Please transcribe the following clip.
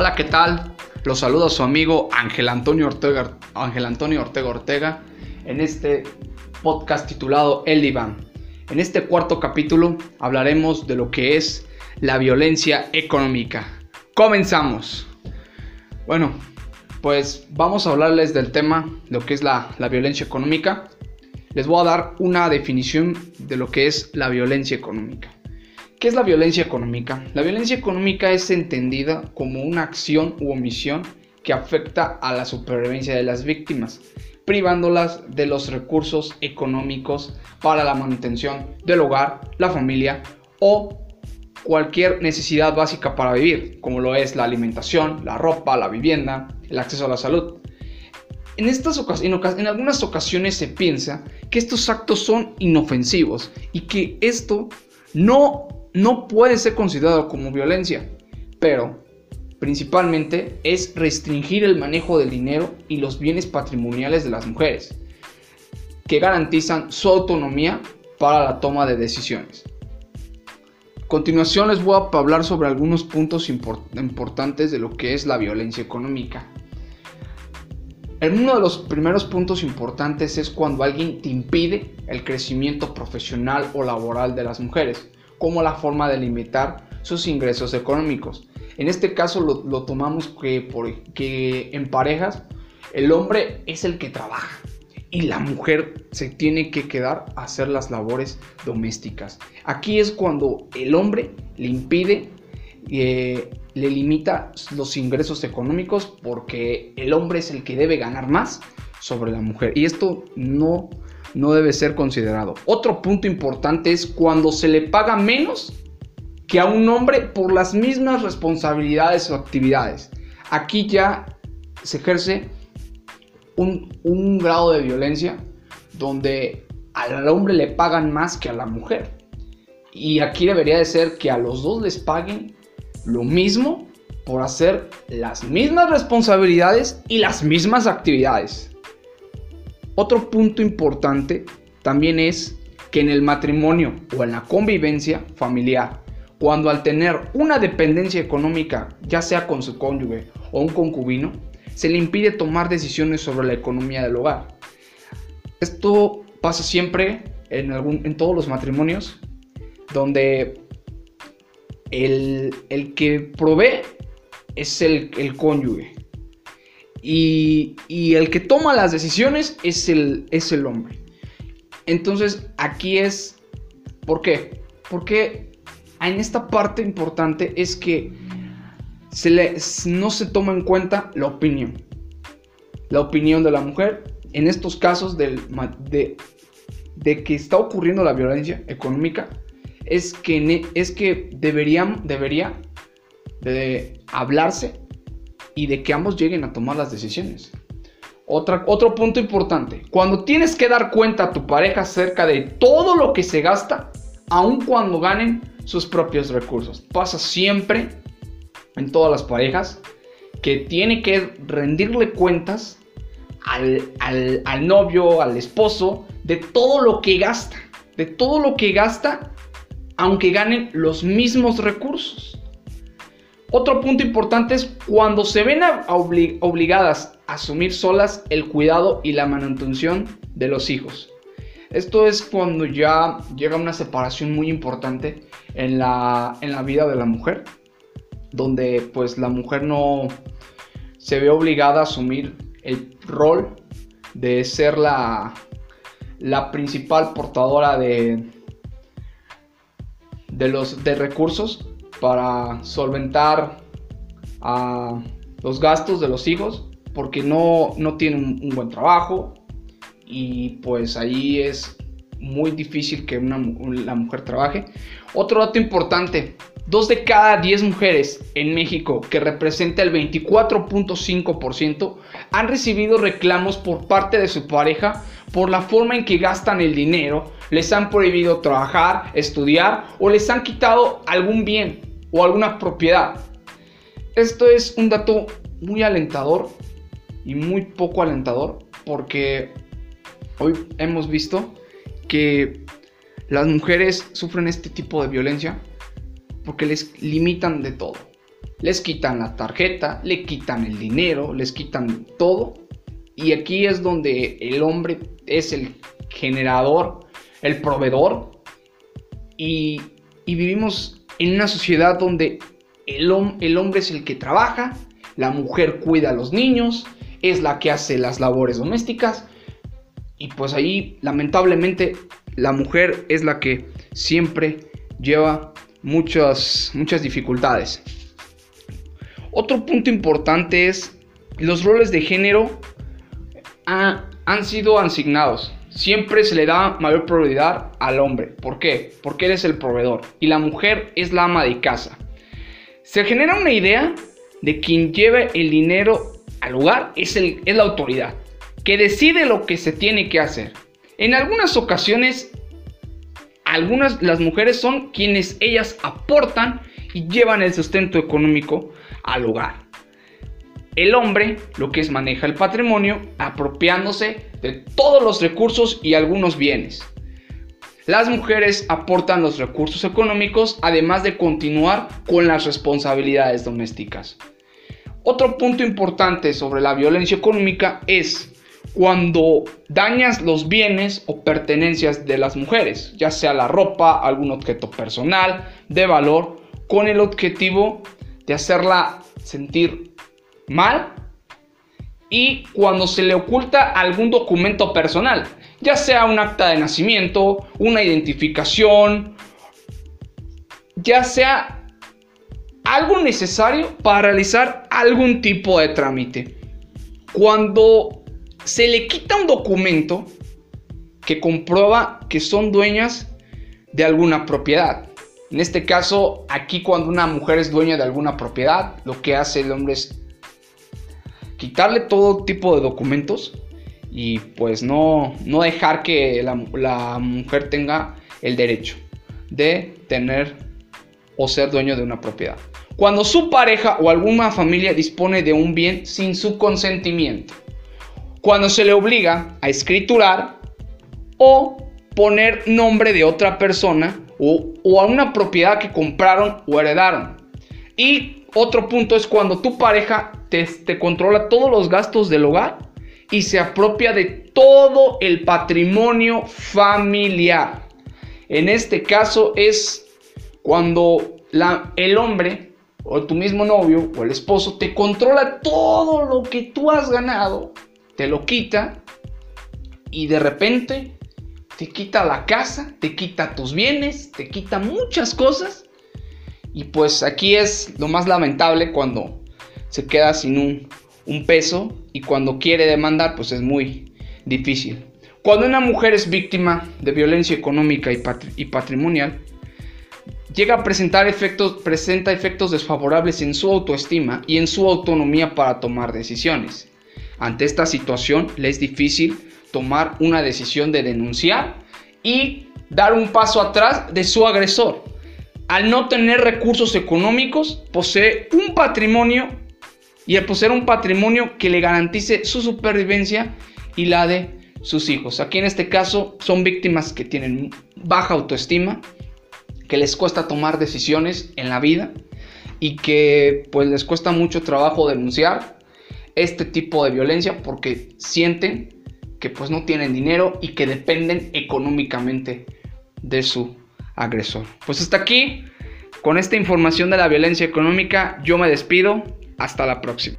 Hola, ¿qué tal? Los saluda su amigo Ángel Antonio Ortega, Ángel Antonio Ortega Ortega en este podcast titulado El Iván. En este cuarto capítulo hablaremos de lo que es la violencia económica. Comenzamos. Bueno, pues vamos a hablarles del tema, lo que es la, la violencia económica. Les voy a dar una definición de lo que es la violencia económica. ¿Qué es la violencia económica? La violencia económica es entendida como una acción u omisión que afecta a la supervivencia de las víctimas, privándolas de los recursos económicos para la manutención del hogar, la familia o cualquier necesidad básica para vivir, como lo es la alimentación, la ropa, la vivienda, el acceso a la salud. En, estas en algunas ocasiones se piensa que estos actos son inofensivos y que esto no no puede ser considerado como violencia, pero principalmente es restringir el manejo del dinero y los bienes patrimoniales de las mujeres, que garantizan su autonomía para la toma de decisiones. A continuación les voy a hablar sobre algunos puntos importantes de lo que es la violencia económica. Uno de los primeros puntos importantes es cuando alguien te impide el crecimiento profesional o laboral de las mujeres como la forma de limitar sus ingresos económicos. En este caso lo, tomamos que, por, que en parejas el hombre es el que trabaja y la mujer se tiene que quedar a hacer las labores domésticas. Aquí es cuando el hombre le impide, eh, le limita los ingresos económicos porque el hombre es el que debe ganar más sobre la mujer. Y esto no no debe ser considerado. Otro punto importante es cuando se le paga menos que a un hombre por las mismas responsabilidades o actividades. Aquí ya se ejerce un, grado de violencia donde al hombre le pagan más que a la mujer. Y aquí debería de ser que a los dos les paguen lo mismo por hacer las mismas responsabilidades y las mismas actividades. Otro punto importante también es que en el matrimonio o en la convivencia familiar, cuando al tener una dependencia económica, ya sea con su cónyuge o un concubino, se le impide tomar decisiones sobre la economía del hogar. Esto pasa siempre en, todos los matrimonios, donde el, que provee es el cónyuge. Y, el que toma las decisiones es el, es el hombre. Entonces aquí es, ¿por qué? Porque en esta parte importante es que se le, no se toma en cuenta la opinión. La opinión de la mujer en estos casos de, de que está ocurriendo la violencia económica es que, es que deberían, debería de hablarse y de que ambos lleguen a tomar las decisiones. Otra, otro punto importante, cuando tienes que dar cuenta a tu pareja acerca de todo lo que se gasta, aun cuando ganen sus propios recursos. Pasa siempre en todas las parejas que tiene que rendirle cuentas al, al novio, al esposo, de todo lo que gasta. De todo lo que gasta, aunque ganen los mismos recursos. Otro punto importante es cuando se ven obligadas a asumir solas el cuidado y la manutención de los hijos. Esto es cuando ya llega una separación muy importante en la, en la vida de la mujer, donde pues la mujer no se ve obligada a asumir el rol de ser la, la principal portadora de, de, los, de recursos para solventar los gastos de los hijos porque no, no tienen un buen trabajo y pues ahí es muy difícil que una, la mujer trabaje. Otro dato importante, dos de cada 10 mujeres en México, que representa el 24.5%, han recibido reclamos por parte de su pareja por la forma en que gastan el dinero, les han prohibido trabajar, estudiar o les han quitado algún bien o alguna propiedad. Esto es un dato muy alentador y muy poco alentador porque hoy hemos visto que las mujeres sufren este tipo de violencia porque les limitan de todo. Les quitan la tarjeta, le quitan el dinero, les quitan todo. Y aquí es donde el hombre es el generador, el proveedor. Y, vivimos en una sociedad donde el, hombre es el que trabaja, la mujer cuida a los niños, es la que hace las labores domésticas. Y pues ahí, lamentablemente, la mujer es la que siempre lleva muchas, muchas dificultades. Otro punto importante es los roles de género han sido asignados. Siempre se le da mayor prioridad al hombre. ¿Por qué? Porque él es el proveedor y la mujer es la ama de casa. Se genera una idea de quien lleve el dinero al lugar es, el, es la autoridad, que decide lo que se tiene que hacer. En algunas ocasiones, algunas las mujeres son quienes ellas aportan y llevan el sustento económico al hogar. El hombre lo que es maneja el patrimonio apropiándose de todos los recursos y algunos bienes. Las mujeres aportan los recursos económicos además de continuar con las responsabilidades domésticas. Otro punto importante sobre la violencia económica es cuando dañas los bienes o pertenencias de las mujeres, ya sea la ropa, algún objeto personal, de valor, con el objetivo de hacerla sentir mal y cuando se le oculta algún documento personal, ya sea un acta de nacimiento, una identificación, ya sea algo necesario para realizar algún tipo de trámite. Cuando se le quita un documento que comprueba que son dueñas de alguna propiedad. En este caso, aquí cuando una mujer es dueña de alguna propiedad, lo que hace el hombre es quitarle todo tipo de documentos y pues no, no dejar que la, mujer tenga el derecho de tener o ser dueño de una propiedad. Cuando su pareja o alguna familia dispone de un bien sin su consentimiento cuando se le obliga a escriturar o poner nombre de otra persona o, a una propiedad que compraron o heredaron. Y otro punto es cuando tu pareja te, controla todos los gastos del hogar y se apropia de todo el patrimonio familiar. En este caso es cuando el hombre o tu mismo novio o el esposo te controla todo lo que tú has ganado te lo quita y de repente te quita la casa, te quita tus bienes, te quita muchas cosas. Y pues aquí es lo más lamentable cuando se queda sin un, un peso y cuando quiere demandar pues es muy difícil. Cuando una mujer es víctima de violencia económica y, y patrimonial, llega a presentar efectos, presenta efectos desfavorables en su autoestima y en su autonomía para tomar decisiones. Ante esta situación le es difícil tomar una decisión de denunciar y dar un paso atrás de su agresor. Al no tener recursos económicos, posee un patrimonio y al poseer un patrimonio que le garantice su supervivencia y la de sus hijos. Aquí en este caso son víctimas que tienen baja autoestima, que les cuesta tomar decisiones en la vida y que pues les cuesta mucho trabajo denunciar este tipo de violencia porque sienten que pues no tienen dinero y que dependen económicamente de su agresor. Pues hasta aquí, con esta información de la violencia económica, yo me despido. Hasta la próxima.